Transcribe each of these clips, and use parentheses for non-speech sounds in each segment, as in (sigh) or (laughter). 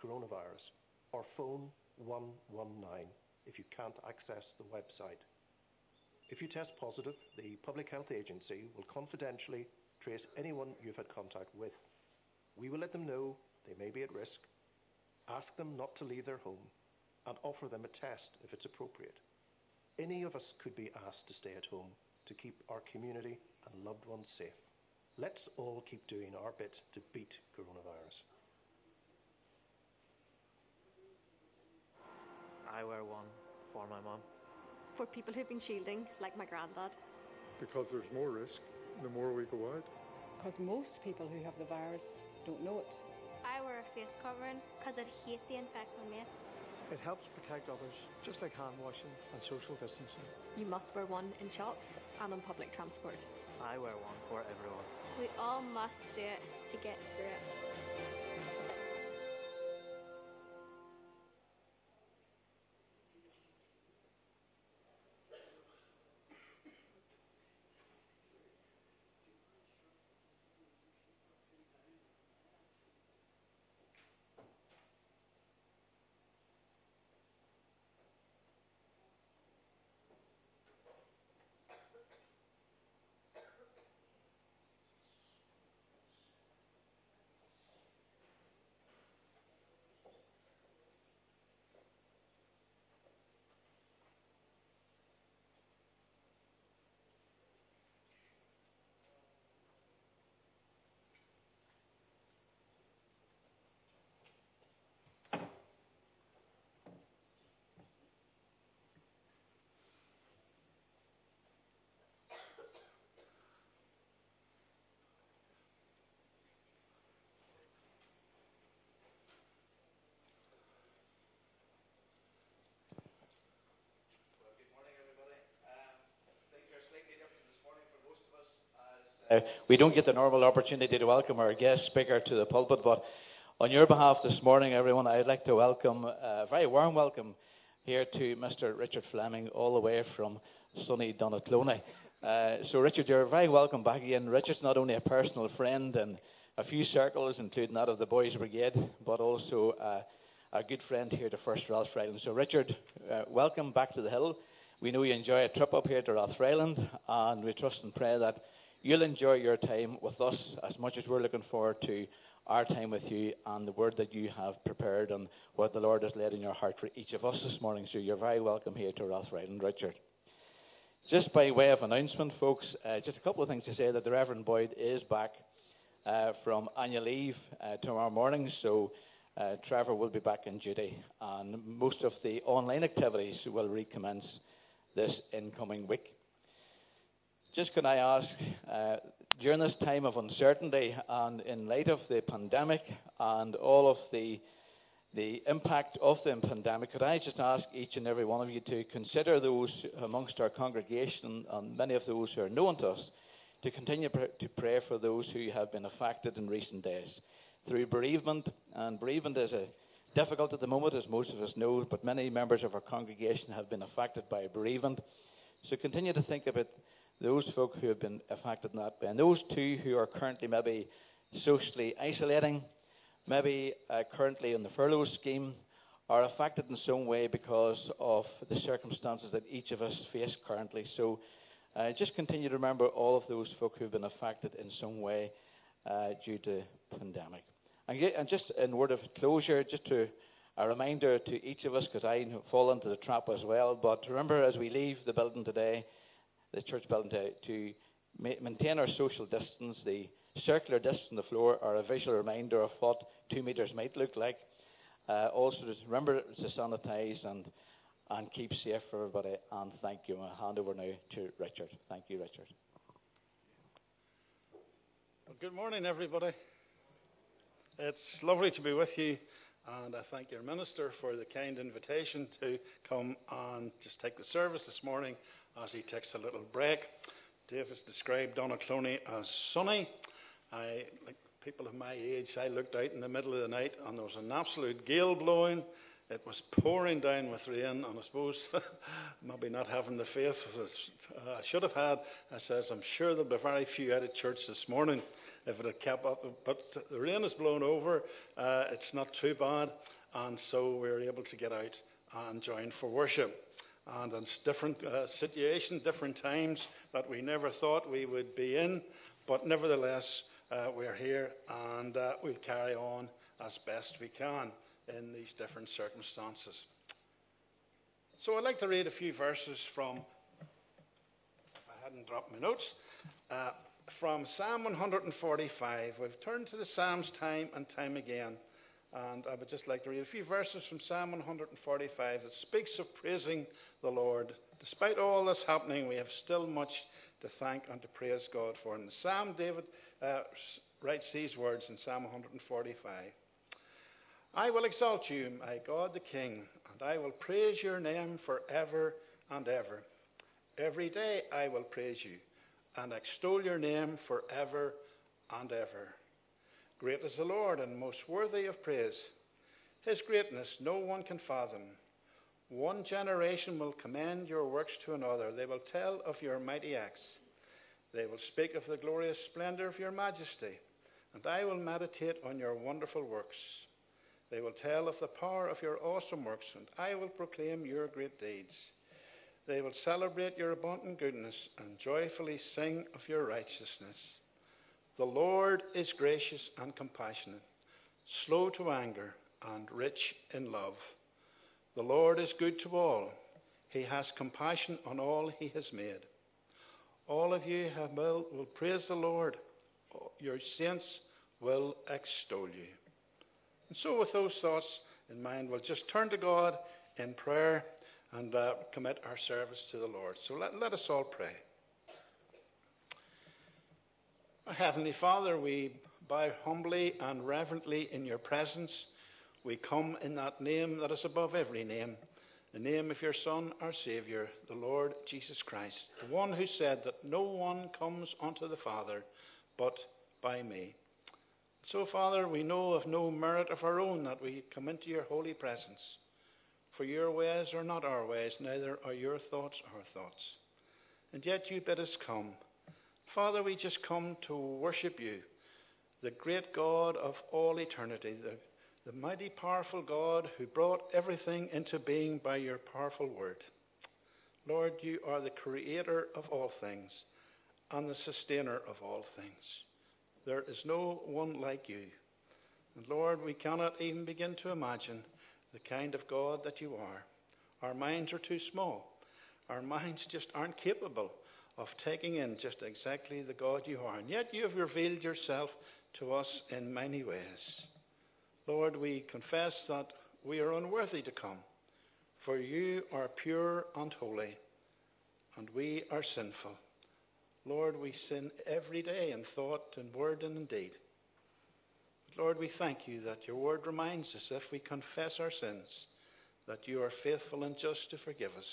coronavirus or phone 119 if you can't access the website. If you test positive, the Public Health Agency will confidentially trace anyone you've had contact with. We will let them know they may be at risk, ask them not to leave their home, and offer them a test if it's appropriate. Any of us could be asked to stay at home to keep our community and loved ones safe. Let's all keep doing our bit to beat coronavirus. I wear one for my mum. For people who've been shielding, like my granddad. Because there's more risk the more we go out. Because most people who have the virus don't know it. I wear a face covering because I'd hate the infect my mates. It helps protect others, just like hand washing and social distancing. You must wear one in shops and on public transport. I wear one for everyone. We all must do it to get through it. Uh, we don't get the normal opportunity to welcome our guest speaker to the pulpit, but on your behalf this morning, everyone, I'd like to welcome, uh, a very warm welcome here to Mr. Richard Fleming, all the way from sunny Donaghcloney. Uh, so, Richard, you're very welcome back again. Richard's not only a personal friend in a few circles, including that of the Boys Brigade, but also uh, a good friend here to First Rathfriland. So, Richard, uh, welcome back to the Hill. We know you enjoy a trip up here to Rathfriland, and we trust and pray that you'll enjoy your time with us as much as we're looking forward to our time with you and the word that you have prepared and what the Lord has laid in your heart for each of us this morning. So you're very welcome here to Rathfriland, Richard. Just by way of announcement, folks, uh, just a couple of things to say that the Reverend Boyd is back uh, from annual leave uh, tomorrow morning, so uh, Trevor will be back in duty, and most of the online activities will recommence this incoming week. Just can I ask, uh, during this time of uncertainty and in light of the pandemic and all of the the impact of the pandemic, could I just ask each and every one of you to consider those amongst our congregation and many of those who are known to us to continue to pray for those who have been affected in recent days through bereavement. And bereavement is a, difficult at the moment, as most of us know, but many members of our congregation have been affected by bereavement. So continue to think about those folk who have been affected in that way. And those two who are currently maybe socially isolating, maybe uh, currently in the furlough scheme, are affected in some way because of the circumstances that each of us face currently. So uh, just continue to remember all of those folk who have been affected in some way uh, due to pandemic. And, and just in word of closure, just to a reminder to each of us, because I fall into the trap as well. But remember, as we leave the building today, the church building to, to maintain our social distance. The circular discs on the floor are a visual reminder of what two metres might look like. Uh, also, just remember to sanitize and, and keep safe for everybody. And thank you. I'll hand over now to Richard. Thank you, Richard. Well, good morning, everybody. It's lovely to be with you, and I thank your minister for the kind invitation to come and just take the service this morning as he takes a little break. Dave has described Donaghcloney as sunny. I, like people of my age, I looked out in the middle of the night and there was an absolute gale blowing. It was pouring down with rain, and I suppose (laughs) maybe not having the faith I should have had. I says, I'm sure there'll be very few out of church this morning if it had kept up. But the rain has blown over. Uh, it's not too bad. And so we were able to get out and join for worship. And it's different uh, situations, different times that we never thought we would be in. But nevertheless, uh, we're here and uh, we'll carry on as best we can in these different circumstances. So I'd like to read a few verses from, if I hadn't dropped my notes, uh, from Psalm 145. We've turned to the Psalms time and time again. And I would just like to read a few verses from Psalm 145 that speaks of praising the Lord. Despite all this happening, we have still much to thank and to praise God for. The Psalm, David uh, writes these words in Psalm 145 I will exalt you, my God the King, and I will praise your name forever and ever. Every day I will praise you and extol your name forever and ever. Great is the Lord and most worthy of praise. His greatness no one can fathom. One generation will commend your works to another. They will tell of your mighty acts. They will speak of the glorious splendor of your majesty, and I will meditate on your wonderful works. They will tell of the power of your awesome works, and I will proclaim your great deeds. They will celebrate your abundant goodness and joyfully sing of your righteousness. The Lord is gracious and compassionate, slow to anger, and rich in love. The Lord is good to all. He has compassion on all he has made. All of you will, will praise the Lord. Your saints will extol you. And so, with those thoughts in mind, we'll just turn to God in prayer and uh, commit our service to the Lord. So, let, let us all pray. Heavenly Father, we bow humbly and reverently in your presence. We come in that name that is above every name, the name of your Son, our Saviour, the Lord Jesus Christ, the one who said that no one comes unto the Father but by me. So, Father, we know of no merit of our own that we come into your holy presence. For your ways are not our ways, neither are your thoughts our thoughts. And yet you bid us come. Father, we just come to worship you, the great God of all eternity, the, the mighty, powerful God who brought everything into being by your powerful word. Lord, you are the creator of all things and the sustainer of all things. There is no one like you. And Lord, we cannot even begin to imagine the kind of God that you are. Our minds are too small. Our minds just aren't capable of taking in just exactly the God you are. And yet you have revealed yourself to us in many ways. Lord, we confess that we are unworthy to come, for you are pure and holy, and we are sinful. Lord, we sin every day in thought and word and in deed. But Lord, we thank you that your word reminds us if we confess our sins, that you are faithful and just to forgive us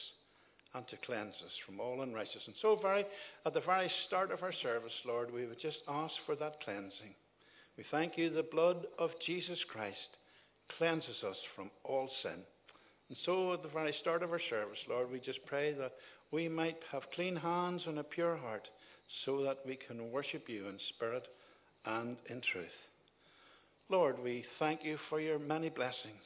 and to cleanse us from all unrighteousness. And so, very, at the very start of our service, Lord, we would just ask for that cleansing. We thank you the blood of Jesus Christ cleanses us from all sin. And so, at the very start of our service, Lord, we just pray that we might have clean hands and a pure heart so that we can worship you in spirit and in truth. Lord, we thank you for your many blessings.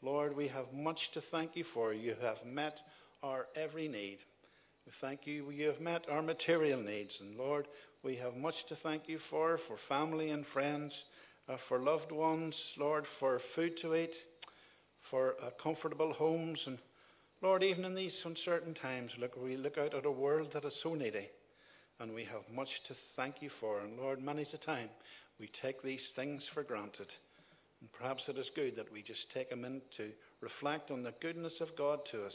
Lord, we have much to thank you for. You have met our every need. We thank you, you have met our material needs. And Lord, we have much to thank you for, for family and friends, uh, for loved ones, Lord, for food to eat, for uh, comfortable homes. And Lord, even in these uncertain times, look, we look out at a world that is so needy and we have much to thank you for. And Lord, many a time we take these things for granted. And perhaps it is good that we just take a minute to reflect on the goodness of God to us.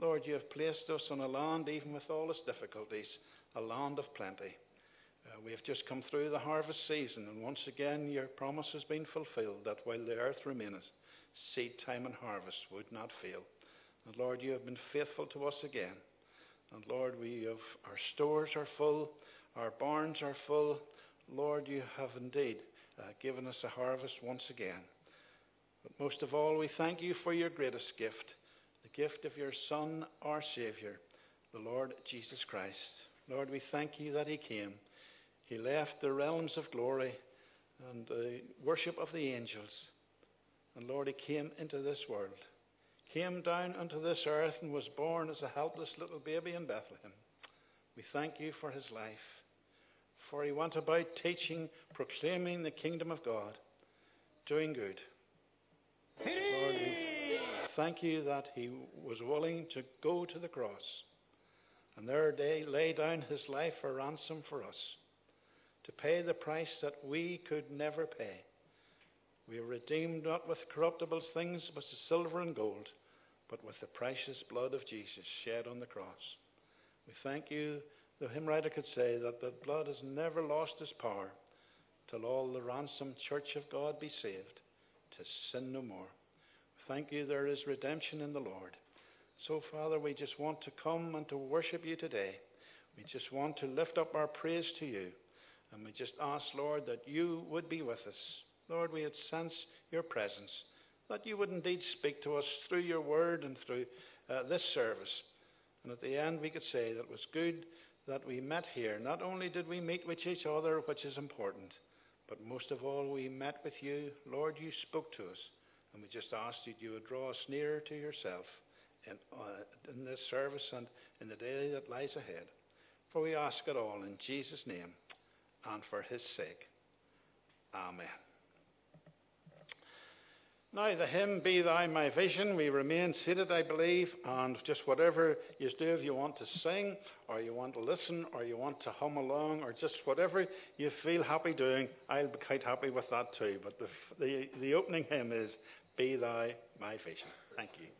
Lord, you have placed us on a land, even with all its difficulties, a land of plenty. Uh, we have just come through the harvest season, and once again your promise has been fulfilled that while the earth remaineth, seed time and harvest would not fail. And Lord, you have been faithful to us again. And Lord, we have our stores are full, our barns are full. Lord, you have indeed uh, given us a harvest once again. But most of all, we thank you for your greatest gift, the gift of your Son, our Saviour, the Lord Jesus Christ. Lord, we thank you that He came. He left the realms of glory and the worship of the angels. And Lord, He came into this world, came down unto this earth, and was born as a helpless little baby in Bethlehem. We thank you for His life, for He went about teaching, proclaiming the kingdom of God, doing good. Lord, thank you that He was willing to go to the cross and there lay down His life a ransom for us to pay the price that we could never pay. We are redeemed not with corruptible things, but with silver and gold, but with the precious blood of Jesus shed on the cross. We thank you, the hymn writer could say, that the blood has never lost its power till all the ransomed church of God be saved, to sin no more. Thank you, there is redemption in the Lord. So, Father, we just want to come and to worship you today. We just want to lift up our praise to you. And we just ask, Lord, that you would be with us. Lord, we would sense your presence, that you would indeed speak to us through your word and through uh, this service. And at the end, we could say that it was good that we met here. Not only did we meet with each other, which is important, but most of all, we met with you. Lord, you spoke to us. And we just ask that you would draw us nearer to yourself in, uh, in this service and in the day that lies ahead. For we ask it all in Jesus' name and for his sake. Amen. Now, the hymn, Be Thou My Vision, we remain seated, I believe, and just whatever you do, if you want to sing, or you want to listen, or you want to hum along, or just whatever you feel happy doing, I'll be quite happy with that too. But the, the, the opening hymn is, Be Thou My Vision. Thank you.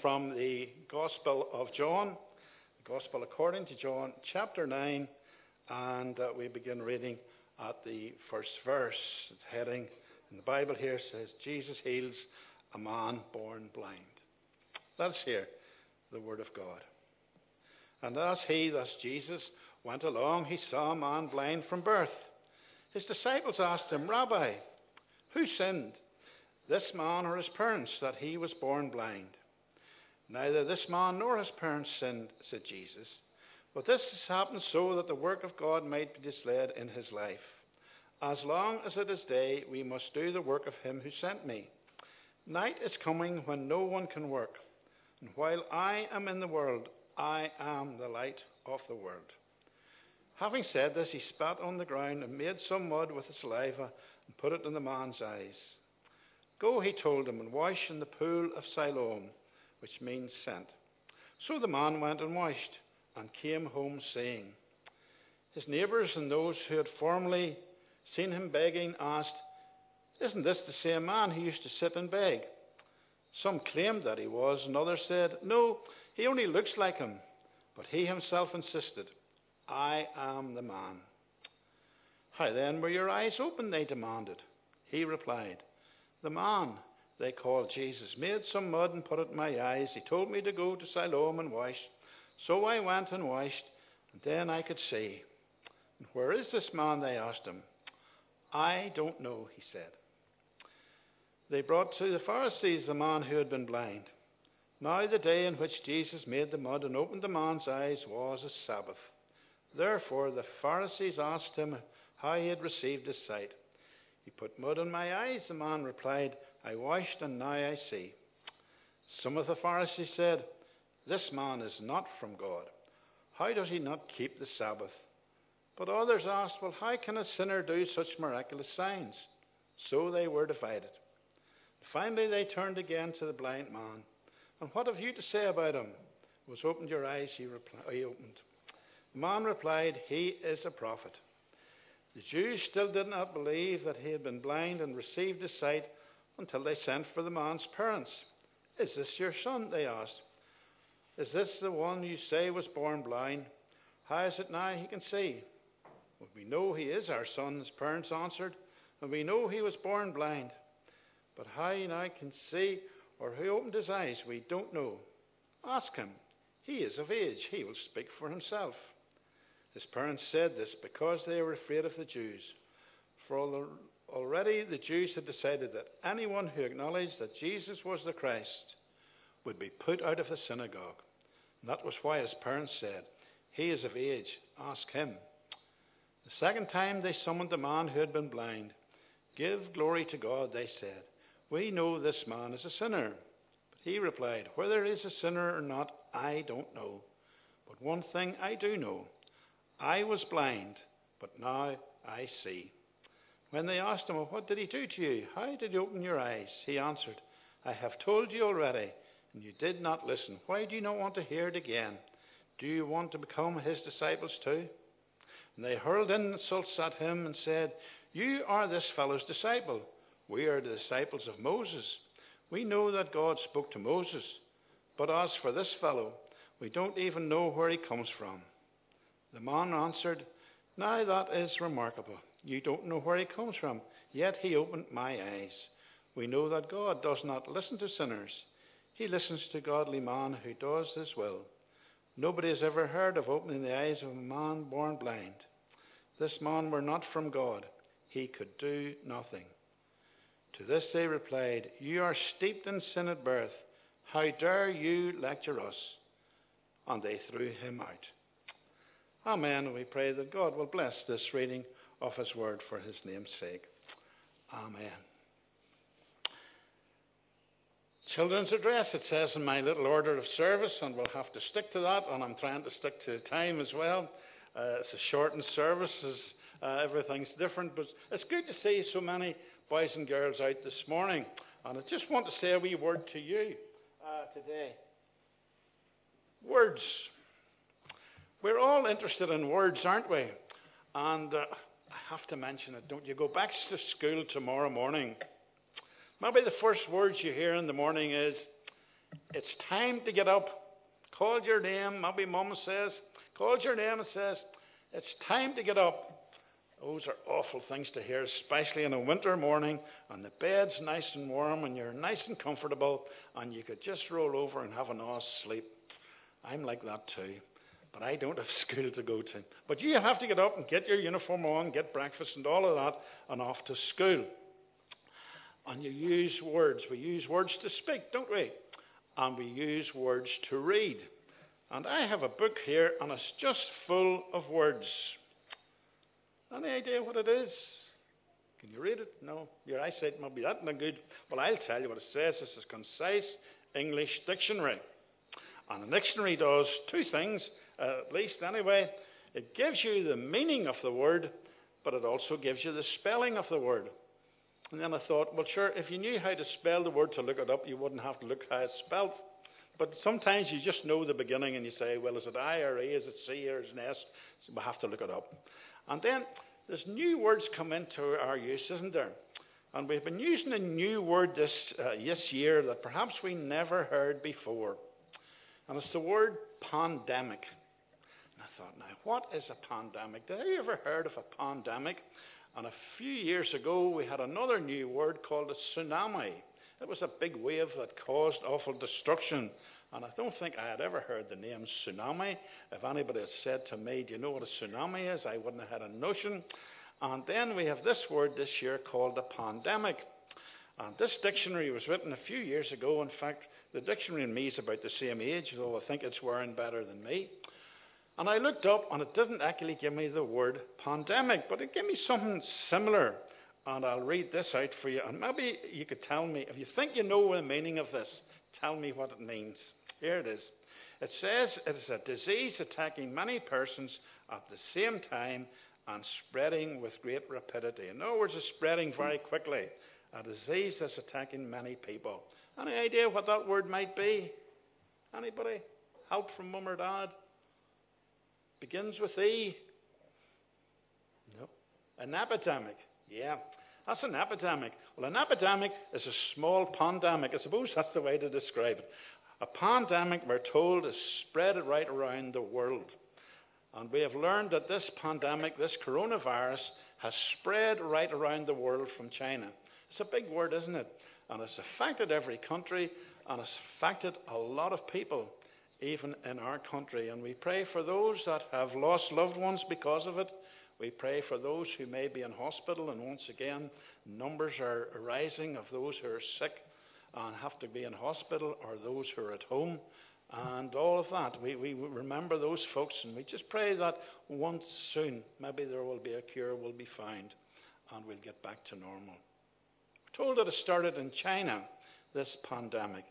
From the Gospel of John, the Gospel according to John, chapter 9, and uh, we begin reading at the first verse. Heading in the Bible here says, Jesus heals a man born blind. Let's hear the word of God. And as he, that's Jesus, went along, he saw a man blind from birth. His disciples asked him, Rabbi, who sinned, this man or his parents, that he was born blind? Neither this man nor his parents sinned, said Jesus. But this has happened so that the work of God might be displayed in his life. As long as it is day, we must do the work of him who sent me. Night is coming when no one can work. And while I am in the world, I am the light of the world. Having said this, he spat on the ground and made some mud with his saliva and put it in the man's eyes. Go, he told him, and wash in the pool of Siloam, which means sent. So the man went and washed and came home saying, His neighbours and those who had formerly seen him begging asked, Isn't this the same man who used to sit and beg? Some claimed that he was, and others said, No, he only looks like him. But he himself insisted, I am the man. How then were your eyes open? They demanded. He replied, The man they called Jesus made some mud and put it in my eyes. He told me to go to Siloam and wash. So I went and washed, and then I could see. And where is this man? They asked him. I don't know, he said. They brought to the Pharisees the man who had been blind. Now, the day in which Jesus made the mud and opened the man's eyes was a Sabbath. Therefore, the Pharisees asked him how he had received his sight. He put mud on my eyes, the man replied. I washed, and now I see. Some of the Pharisees said, This man is not from God. How does he not keep the Sabbath? But others asked, Well, how can a sinner do such miraculous signs? So they were divided. Finally, they turned again to the blind man. And what have you to say about him? Was opened your eyes? He, repli- he opened. The man replied, He is a prophet. The Jews still did not believe that he had been blind and received his sight until they sent for the man's parents. Is this your son? They asked. Is this the one you say was born blind? How is it now he can see? Well, we know he is our son, his parents answered, and we know he was born blind. But how he now can see or who opened his eyes, we don't know. Ask him. He is of age. He will speak for himself. His parents said this because they were afraid of the Jews. For already the Jews had decided that anyone who acknowledged that Jesus was the Christ would be put out of the synagogue. And that was why his parents said, He is of age. Ask him. The second time they summoned the man who had been blind. Give glory to God, they said. We know this man is a sinner. But he replied, Whether he is a sinner or not, I don't know. But one thing I do know I was blind, but now I see. When they asked him, well, What did he do to you? How did he open your eyes? He answered, I have told you already, and you did not listen. Why do you not want to hear it again? Do you want to become his disciples too? And they hurled insults at him and said, You are this fellow's disciple. We are the disciples of Moses. We know that God spoke to Moses. But as for this fellow, we don't even know where he comes from. The man answered, Now that is remarkable. You don't know where he comes from, yet he opened my eyes. We know that God does not listen to sinners. He listens to godly man who does his will. Nobody has ever heard of opening the eyes of a man born blind. This man were not from God. He could do nothing. To this they replied, You are steeped in sin at birth. How dare you lecture us? And they threw him out. Amen. We pray that God will bless this reading of His word for His name's sake. Amen. Children's address, it says in my little order of service, and we'll have to stick to that, and I'm trying to stick to time as well. Uh, it's a shortened service, as, uh, everything's different, but it's good to see so many boys and girls out this morning. And I just want to say a wee word to you uh, today. Words. We're all interested in words, aren't we? And uh, I have to mention it. Don't you go back to school tomorrow morning? Maybe the first words you hear in the morning is, It's time to get up. Called your name, maybe mum says, called your name and says, It's time to get up. Those are awful things to hear, especially in a winter morning, and the bed's nice and warm, and you're nice and comfortable, and you could just roll over and have a nice sleep. I'm like that too, but I don't have (laughs) school to go to. But you have to get up and get your uniform on, get breakfast, and all of that, and off to school. And you use words. We use words to speak, don't we? And we use words to read. And I have a book here, and it's just full of words. Any idea what it is? Can you read it? No. Your eyesight might be that not good. Well, I'll tell you what it says. This is Concise English Dictionary. And the dictionary does two things, uh, at least anyway. It gives you the meaning of the word, but it also gives you the spelling of the word. And then I thought, well, sure, if you knew how to spell the word to look it up, you wouldn't have to look how it's spelled. But sometimes you just know the beginning and you say, well, is it I or E? Is it C or is it S? So we have to look it up. And then there's new words come into our use, isn't there? And we've been using a new word this, uh, this year that perhaps we never heard before. And it's the word pandemic. Thought, now, what is a pandemic? Did you ever heard of a pandemic? And a few years ago, we had another new word called a tsunami. It was a big wave that caused awful destruction. And I don't think I had ever heard the name tsunami. If anybody had said to me, Do you know what a tsunami is? I wouldn't have had a notion. And then we have this word this year called a pandemic. And this dictionary was written a few years ago. In fact, the dictionary and me is about the same age, though I think it's wearing better than me. And I looked up, and it didn't actually give me the word pandemic, but it gave me something similar. And I'll read this out for you. And maybe you could tell me, if you think you know the meaning of this, tell me what it means. Here it is. It says it is a disease attacking many persons at the same time and spreading with great rapidity. In other words, it's spreading very quickly. A disease that's attacking many people. Any idea what that word might be? Anybody? Help from mum or dad? Begins with E. No. An epidemic. Yeah. That's an epidemic. Well, an epidemic is a small pandemic. I suppose that's the way to describe it. A pandemic, we're told, is spread right around the world. And we have learned that this pandemic, this coronavirus, has spread right around the world from China. It's a big word, isn't it? And it's affected every country, and it's affected a lot of people, even in our country. And we pray for those that have lost loved ones because of it. We pray for those who may be in hospital, and once again, numbers are rising of those who are sick and have to be in hospital or those who are at home and all of that. We, we remember those folks and we just pray that once soon, maybe there will be a cure, we'll be found, and we'll get back to normal. We're told that it started in China, this pandemic,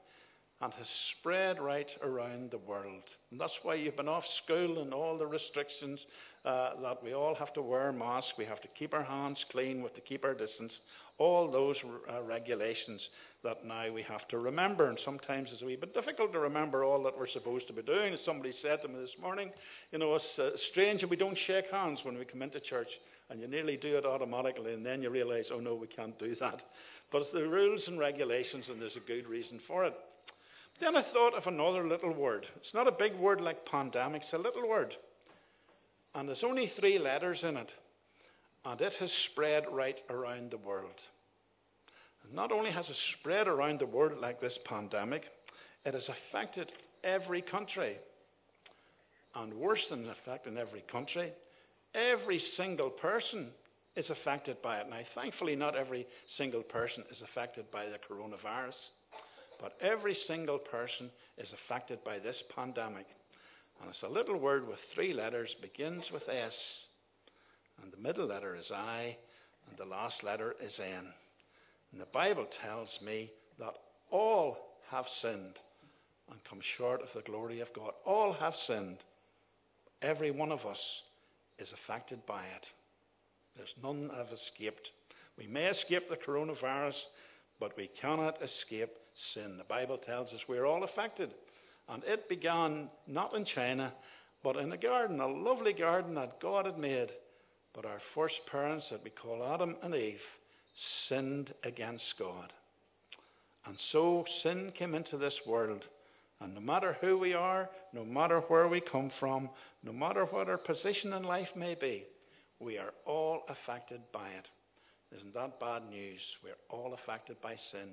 and has spread right around the world. And that's why you've been off school and all the restrictions uh, that we all have to wear masks, we have to keep our hands clean, we have to keep our distance, all those uh, regulations that now we have to remember. And sometimes it's a wee bit difficult to remember all that we're supposed to be doing. As somebody said to me this morning, you know, it's uh, strange that we don't shake hands when we come into church, and you nearly do it automatically, and then you realize, oh no, we can't do that. But it's the rules and regulations, and there's a good reason for it. Then I thought of another little word. It's not a big word like pandemic, it's a little word. And there's only three letters in it. And it has spread right around the world. And not only has it spread around the world like this pandemic, it has affected every country. And worse than affecting every country, every single person is affected by it. Now, thankfully, not every single person is affected by the coronavirus, but every single person is affected by this pandemic. And it's a little word with three letters, begins with S, and the middle letter is I, and the last letter is N. And the Bible tells me that all have sinned and come short of the glory of God. All have sinned. Every one of us is affected by it. There's none that have escaped. We may escape the coronavirus, but we cannot escape sin. The Bible tells us we're all affected. And it began not in China, but in a garden, a lovely garden that God had made. But our first parents, that we call Adam and Eve, sinned against God. And so sin came into this world. And no matter who we are, no matter where we come from, no matter what our position in life may be, we are all affected by it. Isn't that bad news? We're all affected by sin.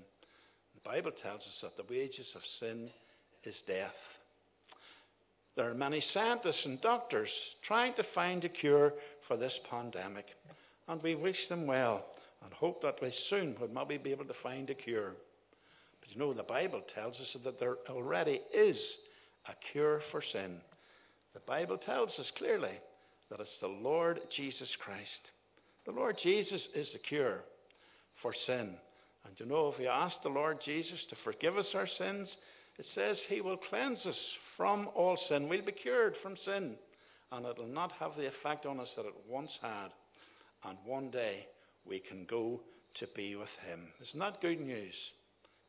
The Bible tells us that the wages of sin is death. There are many scientists and doctors trying to find a cure for this pandemic, and we wish them well and hope that we soon will maybe be able to find a cure. But you know, the Bible tells us that there already is a cure for sin. The Bible tells us clearly that it's the Lord Jesus Christ. The Lord Jesus is the cure for sin. And you know, if we ask the Lord Jesus to forgive us our sins, it says He will cleanse us from all sin. We'll be cured from sin. And it will not have the effect on us that it once had. And one day we can go to be with Him. Isn't that good news?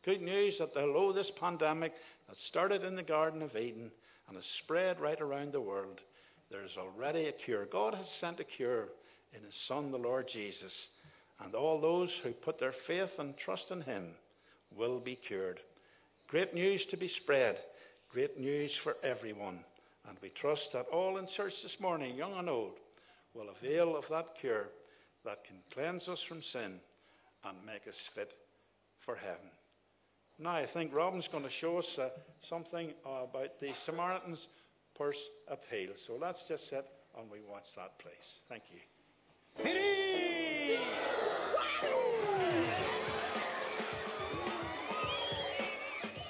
Good news that although this pandemic that started in the Garden of Eden and has spread right around the world, there is already a cure. God has sent a cure in His Son, the Lord Jesus. And all those who put their faith and trust in Him will be cured. Great news to be spread. Great news for everyone. And we trust that all in church this morning, young and old, will avail of that cure that can cleanse us from sin and make us fit for heaven. Now, I think Robin's going to show us uh, something uh, about the Samaritan's Purse Appeal. So let's just sit and we watch that, please. Thank you.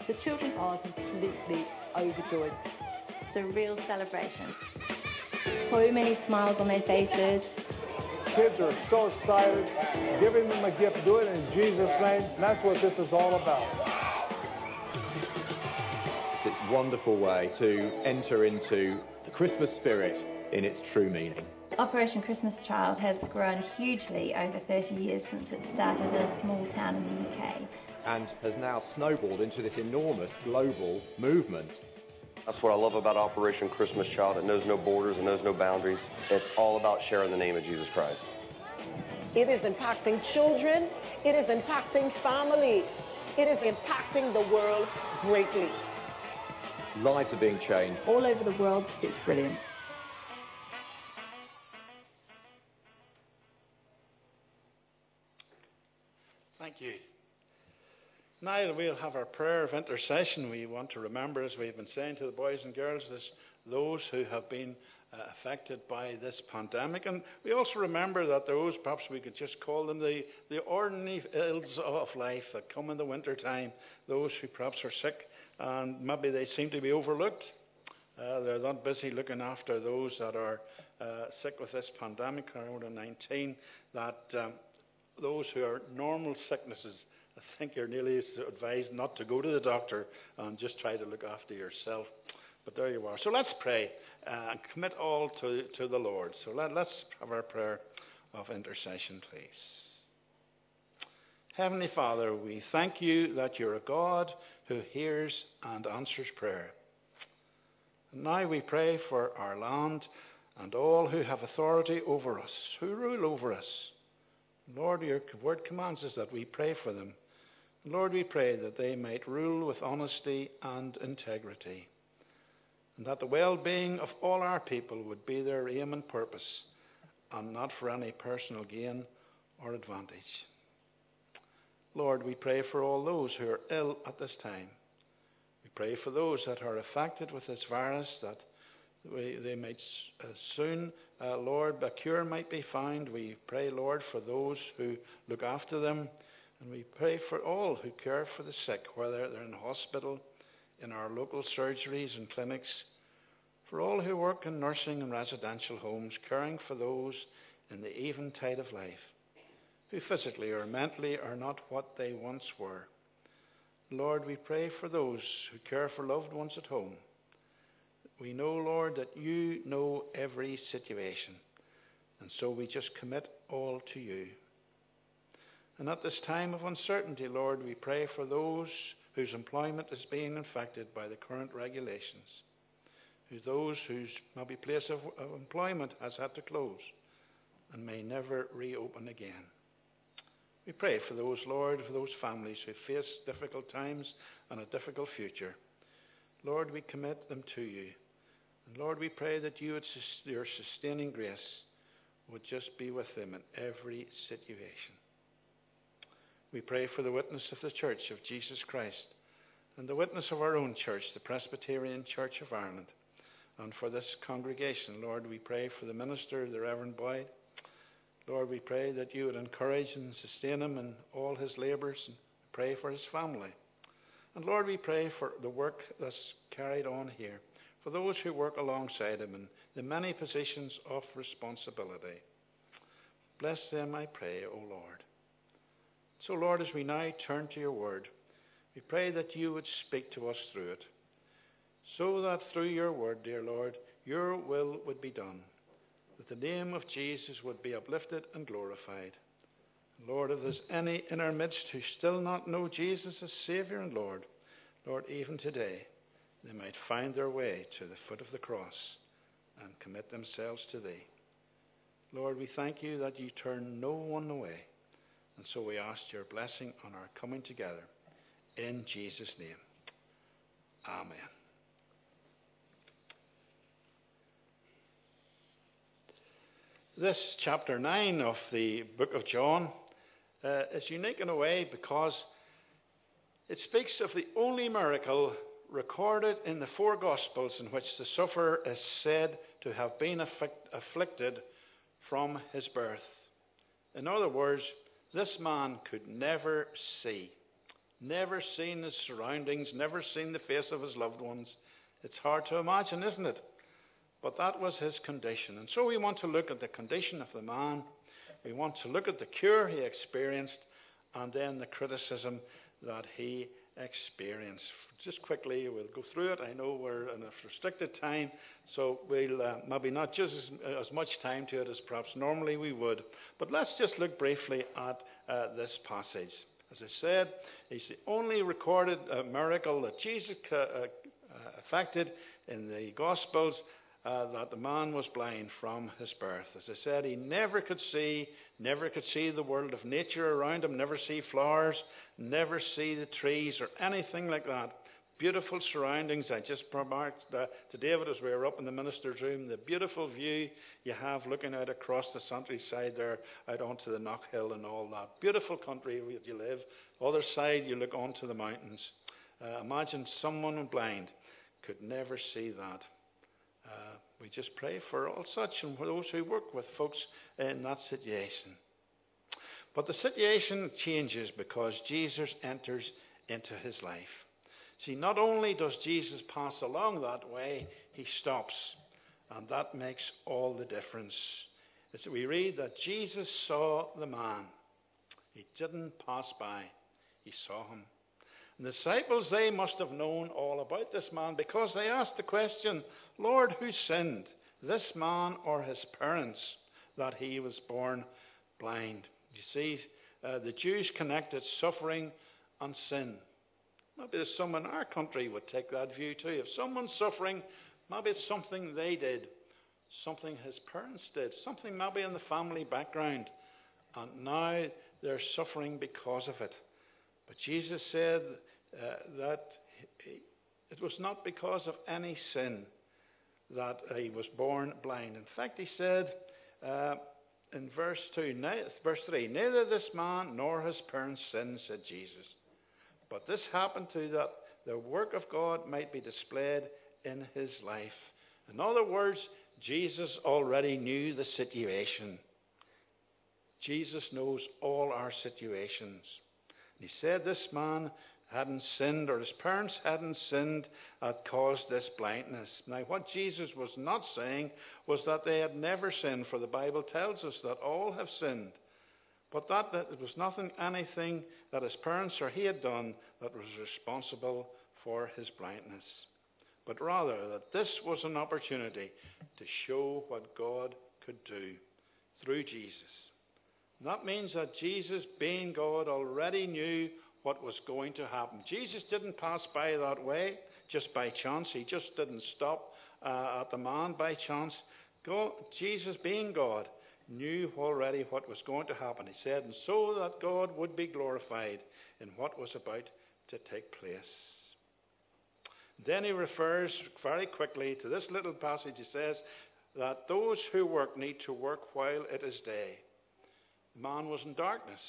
The children are completely overjoyed. It's a real celebration. So many smiles on their faces. Kids are so excited, giving them a gift, do it in Jesus' name. That's what this is all about. It's a wonderful way to enter into the Christmas spirit in its true meaning. Operation Christmas Child has grown hugely over 30 years since it started in a small town in the UK. And has now snowballed into this enormous global movement. That's what I love about Operation Christmas Child. It knows no borders, it knows no boundaries. It's all about sharing the name of Jesus Christ. It is impacting children, it is impacting families, it is impacting the world greatly. Lives are being changed. All over the world, it's brilliant. You. Now we'll have our prayer of intercession, we want to remember, as we've been saying to the boys and girls, this, those who have been uh, affected by this pandemic. And we also remember that those, perhaps we could just call them the, the ordinary ills of life that come in the winter time, those who perhaps are sick and maybe they seem to be overlooked. Uh, they're not busy looking after those that are uh, sick with this pandemic, COVID 19, that um, those who are normal sicknesses, I think you're nearly advised not to go to the doctor and just try to look after yourself. But there you are. So let's pray uh, and commit all to, to the Lord. So let, let's have our prayer of intercession, please. Heavenly Father, we thank you that you're a God who hears and answers prayer. And now we pray for our land and all who have authority over us, who rule over us. Lord, your word commands us that we pray for them. Lord, we pray that they might rule with honesty and integrity, and that the well being of all our people would be their aim and purpose, and not for any personal gain or advantage. Lord, we pray for all those who are ill at this time. We pray for those that are affected with this virus, that we, they might uh, soon, uh, Lord, a cure might be found. We pray, Lord, for those who look after them. And we pray for all who care for the sick, whether they're in hospital, in our local surgeries and clinics, for all who work in nursing and residential homes, caring for those in the eventide of life, who physically or mentally are not what they once were. Lord, we pray for those who care for loved ones at home. We know, Lord, that you know every situation, and so we just commit all to you. And at this time of uncertainty, Lord, we pray for those whose employment is being affected by the current regulations, who those whose maybe place of, of employment has had to close and may never reopen again. We pray for those, Lord, for those families who face difficult times and a difficult future. Lord, we commit them to you. And Lord, we pray that you would, your sustaining grace would just be with them in every situation. We pray for the witness of the Church of Jesus Christ and the witness of our own church, the Presbyterian Church of Ireland. And for this congregation, Lord, we pray for the minister, the Reverend Boyd. Lord, we pray that you would encourage and sustain him in all his labours and pray for his family. And Lord, we pray for the work that's carried on here, for those who work alongside him in the many positions of responsibility. Bless them, I pray, O Lord. So, Lord, as we now turn to your word, we pray that you would speak to us through it, so that through your word, dear Lord, your will would be done, that the name of Jesus would be uplifted and glorified. Lord, if there's any in our midst who still not know Jesus as Saviour and Lord, Lord, even today, they might find their way to the foot of the cross and commit themselves to Thee. Lord, we thank you that you turn no one away. And so we ask your blessing on our coming together. In Jesus' name. Amen. This chapter 9 of the book of John uh, is unique in a way because it speaks of the only miracle recorded in the four Gospels in which the sufferer is said to have been afflict- afflicted from his birth. In other words, this man could never see, never seen his surroundings, never seen the face of his loved ones. It's hard to imagine, isn't it? But that was his condition. And so we want to look at the condition of the man. We want to look at the cure he experienced and then the criticism that he experienced. Just quickly, we'll go through it. I know we're in a restricted time, so we'll uh, maybe not just as, as, much time to it as perhaps normally we would. But let's just look briefly at uh, this passage. As I said, it's the only recorded uh, miracle that Jesus uh, uh, effected in the Gospels. Uh, that the man was blind from his birth. As I said, he never could see, never could see the world of nature around him, never see flowers, never see the trees or anything like that. Beautiful surroundings. I just remarked uh, to David as we were up in the minister's room, the beautiful view you have looking out across the countryside there, out onto the Knockhill and all that. Beautiful country where you live. Other side, you look onto the mountains. Uh, imagine someone blind could never see that. Uh, we just pray for all such and for those who work with folks in that situation. But the situation changes because Jesus enters into his life. See, not only does Jesus pass along that way, he stops. And that makes all the difference. We read that Jesus saw the man. He didn't pass by, he saw him. The disciples, they must have known all about this man because they asked the question, Lord, who sinned, this man or his parents, that he was born blind? You see, uh, the Jews connected suffering and sin. Maybe there's some in our country would take that view too. If someone's suffering, maybe it's something they did, something his parents did, something maybe in the family background, and now they're suffering because of it. But Jesus said uh, that it was not because of any sin that he was born blind. In fact, he said uh, in verse two, verse three, neither this man nor his parents sinned, said Jesus. But this happened to that the work of God might be displayed in his life. In other words, Jesus already knew the situation. Jesus knows all our situations. He said this man hadn't sinned or his parents hadn't sinned that caused this blindness. Now, what Jesus was not saying was that they had never sinned, for the Bible tells us that all have sinned. But that, that it was nothing, anything that his parents or he had done that was responsible for his blindness. But rather that this was an opportunity to show what God could do through Jesus. And that means that Jesus, being God, already knew what was going to happen. Jesus didn't pass by that way just by chance. He just didn't stop uh, at the man by chance. God, Jesus, being God, knew already what was going to happen. He said, and so that God would be glorified in what was about to take place. Then he refers very quickly to this little passage. He says that those who work need to work while it is day. Man was in darkness,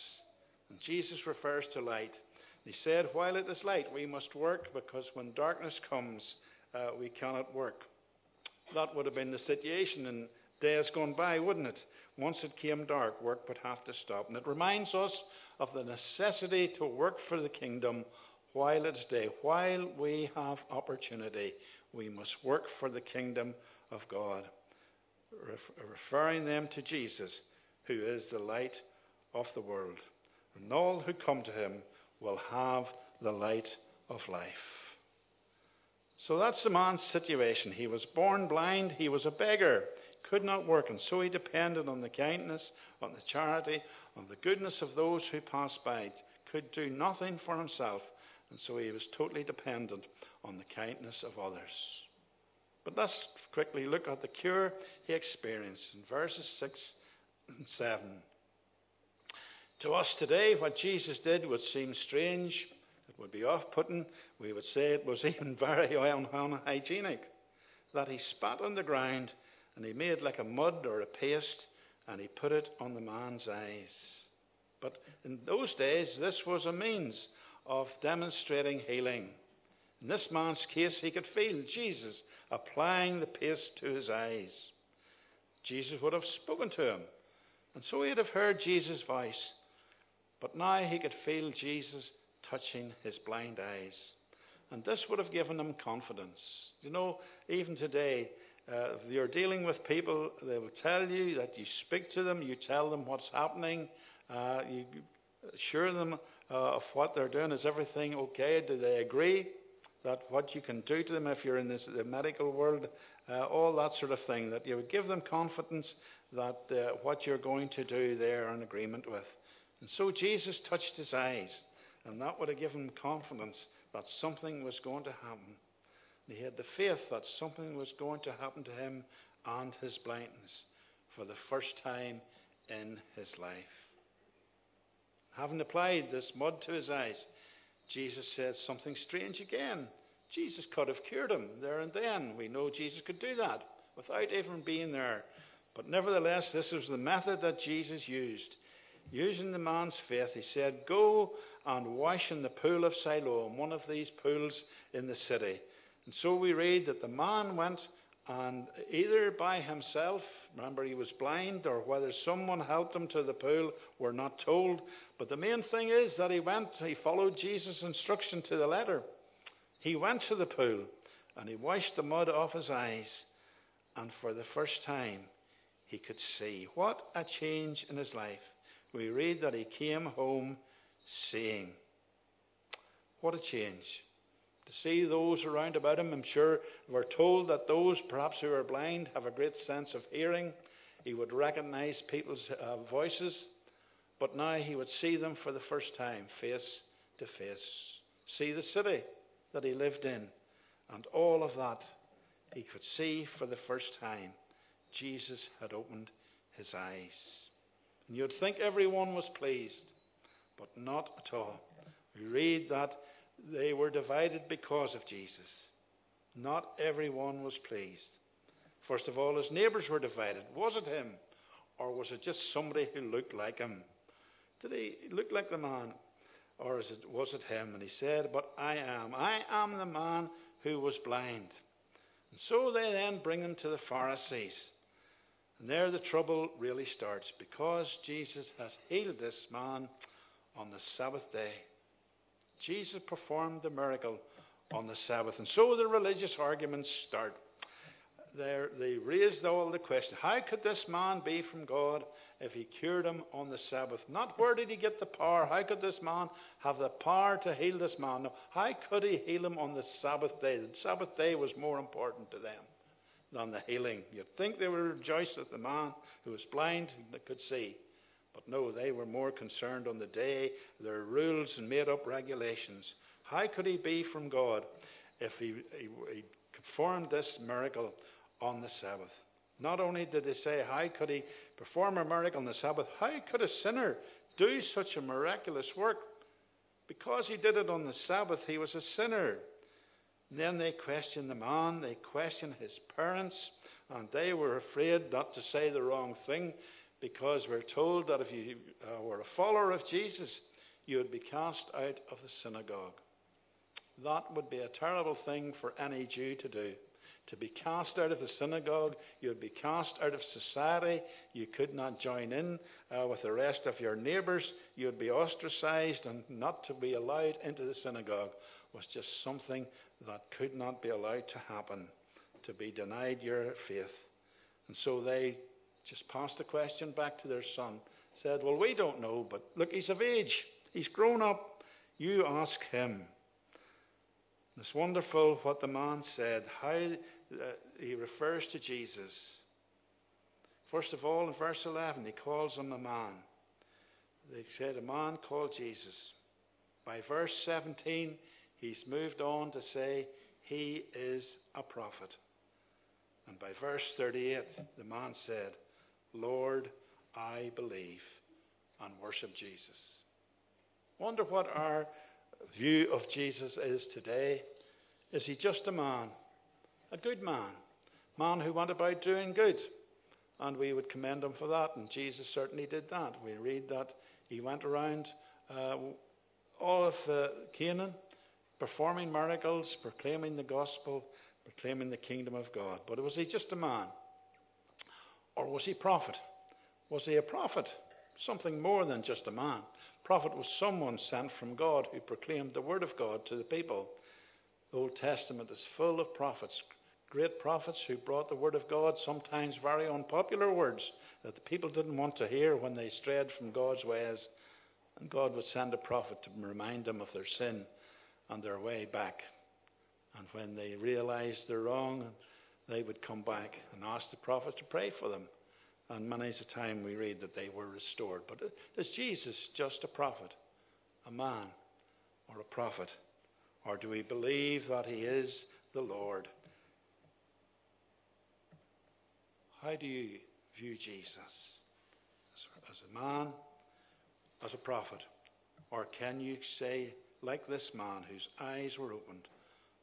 and Jesus refers to light. He said, While it is light, we must work because when darkness comes, uh, we cannot work. That would have been the situation in days gone by, wouldn't it? Once it came dark, work would have to stop. And it reminds us of the necessity to work for the kingdom while it's day. While we have opportunity, we must work for the kingdom of God, referring them to Jesus, who is the light of the world. And all who come to him will have the light of life. So that's the man's situation. He was born blind, he was a beggar, could not work, and so he depended on the kindness, on the charity, on the goodness of those who passed by, could do nothing for himself, and so he was totally dependent on the kindness of others. But let's quickly look at the cure he experienced in verses 6 and 7. To us today, what Jesus did would seem strange. It would be off putting. We would say it was (laughs) even very unhygienic. That he spat on the ground and he made like a mud or a paste and he put it on the man's eyes. But in those days, this was a means of demonstrating healing. In this man's case, he could feel Jesus applying the paste to his eyes. Jesus would have spoken to him, and so he'd have heard Jesus' voice. But now he could feel Jesus touching his blind eyes. And this would have given him confidence. You know, even today, uh, you're dealing with people, they will tell you that you speak to them, you tell them what's happening, uh, you assure them uh, of what they're doing. Is everything okay? Do they agree that what you can do to them if you're in this, the medical world, uh, all that sort of thing, that you would give them confidence that uh, what you're going to do they're in agreement with. And so Jesus touched his eyes, and that would have given him confidence that something was going to happen. He had the faith that something was going to happen to him and his blindness for the first time in his life. Having applied this mud to his eyes, Jesus said something strange again. Jesus could have cured him there and then. We know Jesus could do that without even being there. But nevertheless, this was the method that Jesus used. Using the man's faith, he said, Go and wash in the pool of Siloam, one of these pools in the city. And so we read that the man went and either by himself, remember he was blind, or whether someone helped him to the pool, we're not told. But the main thing is that he went, he followed Jesus' instruction to the letter. He went to the pool and he washed the mud off his eyes. And for the first time, he could see. What a change in his life. We read that he came home seeing. What a change to see those around about him. I'm sure we're told that those perhaps who are blind have a great sense of hearing. He would recognize people's uh, voices, but now he would see them for the first time, face to face. See the city that he lived in, and all of that he could see for the first time. Jesus had opened his eyes. And you'd think everyone was pleased, but not at all. We read that they were divided because of Jesus. Not everyone was pleased. First of all, his neighbours were divided. Was it him? Or was it just somebody who looked like him? Did he look like the man? Or it, was it him? And he said, But I am. I am the man who was blind. And so they then bring him to the Pharisees. And there the trouble really starts because Jesus has healed this man on the Sabbath day. Jesus performed the miracle on the Sabbath. And so the religious arguments start. They're, they raised all the question how could this man be from God if he cured him on the Sabbath? Not where did he get the power? How could this man have the power to heal this man? No, how could he heal him on the Sabbath day? The Sabbath day was more important to them than the healing. You'd think they would rejoice that the man who was blind could see. But no, they were more concerned on the day, their rules and made up regulations. How could he be from God if he, he, he performed this miracle on the Sabbath? Not only did they say, How could he perform a miracle on the Sabbath. How could a sinner do such a miraculous work? Because he did it on the Sabbath, he was a sinner. And then they questioned the man, they questioned his parents, and they were afraid not to say the wrong thing because we're told that if you uh, were a follower of Jesus, you would be cast out of the synagogue. That would be a terrible thing for any Jew to do. To be cast out of the synagogue, you would be cast out of society. You could not join in uh, with the rest of your neighbours. You would be ostracized, and not to be allowed into the synagogue was just something that could not be allowed to happen. To be denied your faith. And so they just passed the question back to their son. Said, Well, we don't know, but look, he's of age. He's grown up. You ask him. It's wonderful what the man said, how uh, he refers to Jesus. First of all, in verse 11, he calls him a man. They said a man called Jesus. By verse 17, he's moved on to say he is a prophet. And by verse 38, the man said, Lord, I believe, and worship Jesus. Wonder what our view of Jesus is today. Is he just a man? A good man? Man who went about doing good? And we would commend him for that, and Jesus certainly did that. We read that he went around uh, all of uh, Canaan, performing miracles, proclaiming the gospel, proclaiming the kingdom of God. But was he just a man? Or was he prophet? Was he a prophet? Something more than just a man. Prophet was someone sent from God who proclaimed the word of God to the people. The Old Testament is full of prophets, great prophets who brought the word of God, sometimes very unpopular words that the people didn't want to hear when they strayed from God's ways. And God would send a prophet to remind them of their sin and their way back. And when they realized they're wrong, they would come back and ask the prophet to pray for them. And many a time we read that they were restored. But is Jesus just a prophet, a man, or a prophet? Or do we believe that he is the Lord? How do you view Jesus? As a man, as a prophet? Or can you say, like this man whose eyes were opened,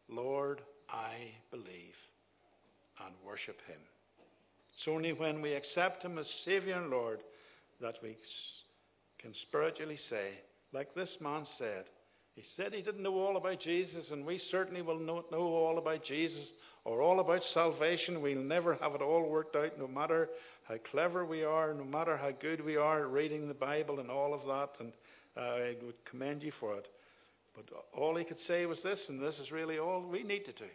Lord, I believe, and worship him? It's only when we accept him as Saviour and Lord that we can spiritually say, like this man said, he said he didn't know all about Jesus, and we certainly will not know all about Jesus or all about salvation. We'll never have it all worked out, no matter how clever we are, no matter how good we are at reading the Bible and all of that, and uh, I would commend you for it. But all he could say was this, and this is really all we need to do.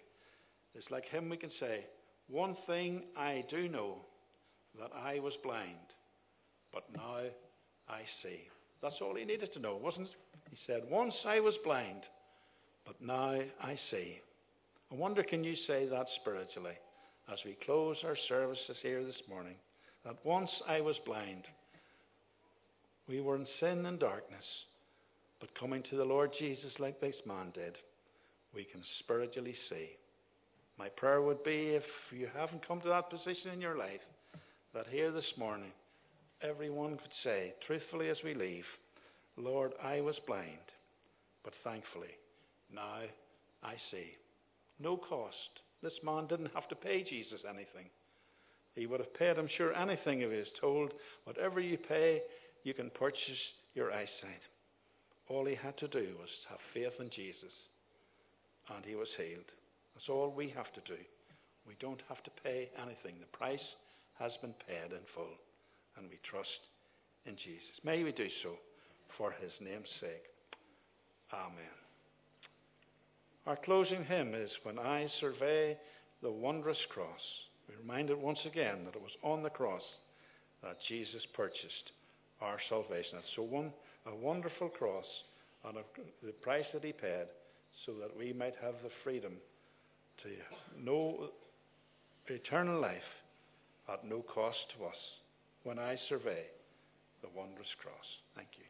It's like him we can say, One thing I do know, that I was blind, but now I see. That's all he needed to know, wasn't it? He said, Once I was blind, but now I see. I wonder, can you say that spiritually as we close our services here this morning? That once I was blind, we were in sin and darkness, but coming to the Lord Jesus like this man did, we can spiritually see. My prayer would be if you haven't come to that position in your life, that here this morning, everyone could say, truthfully as we leave, Lord, I was blind, but thankfully, now I see. No cost. This man didn't have to pay Jesus anything. He would have paid, I'm sure, anything if he was told, whatever you pay, you can purchase your eyesight. All he had to do was have faith in Jesus, and he was healed. That's all we have to do. We don't have to pay anything. The price has been paid in full, and we trust in Jesus. May we do so for his name's sake. Amen. Our closing hymn is When I Survey the Wondrous Cross. We're reminded once again that it was on the cross that Jesus purchased our salvation. It's so one, a wonderful cross and a, the price that he paid so that we might have the freedom to know eternal life at no cost to us when I survey the wondrous cross. Thank you.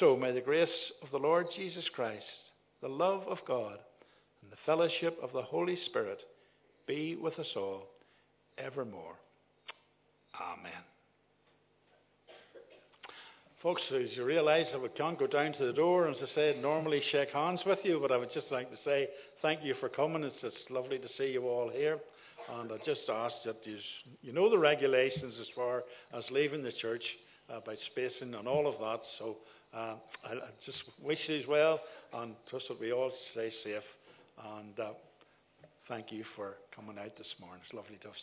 So may the grace of the Lord Jesus Christ, the love of God, and the fellowship of the Holy Spirit be with us all evermore. Amen. Folks, as you realise we can't go down to the door, as I said, normally shake hands with you, but I would just like to say thank you for coming. It's lovely to see you all here. And I just ask that you, you know the regulations as far as leaving the church about spacing and all of that. So uh, I, I just wish you as well and trust that we all stay safe. And uh, thank you for coming out this morning. It's lovely to seen you.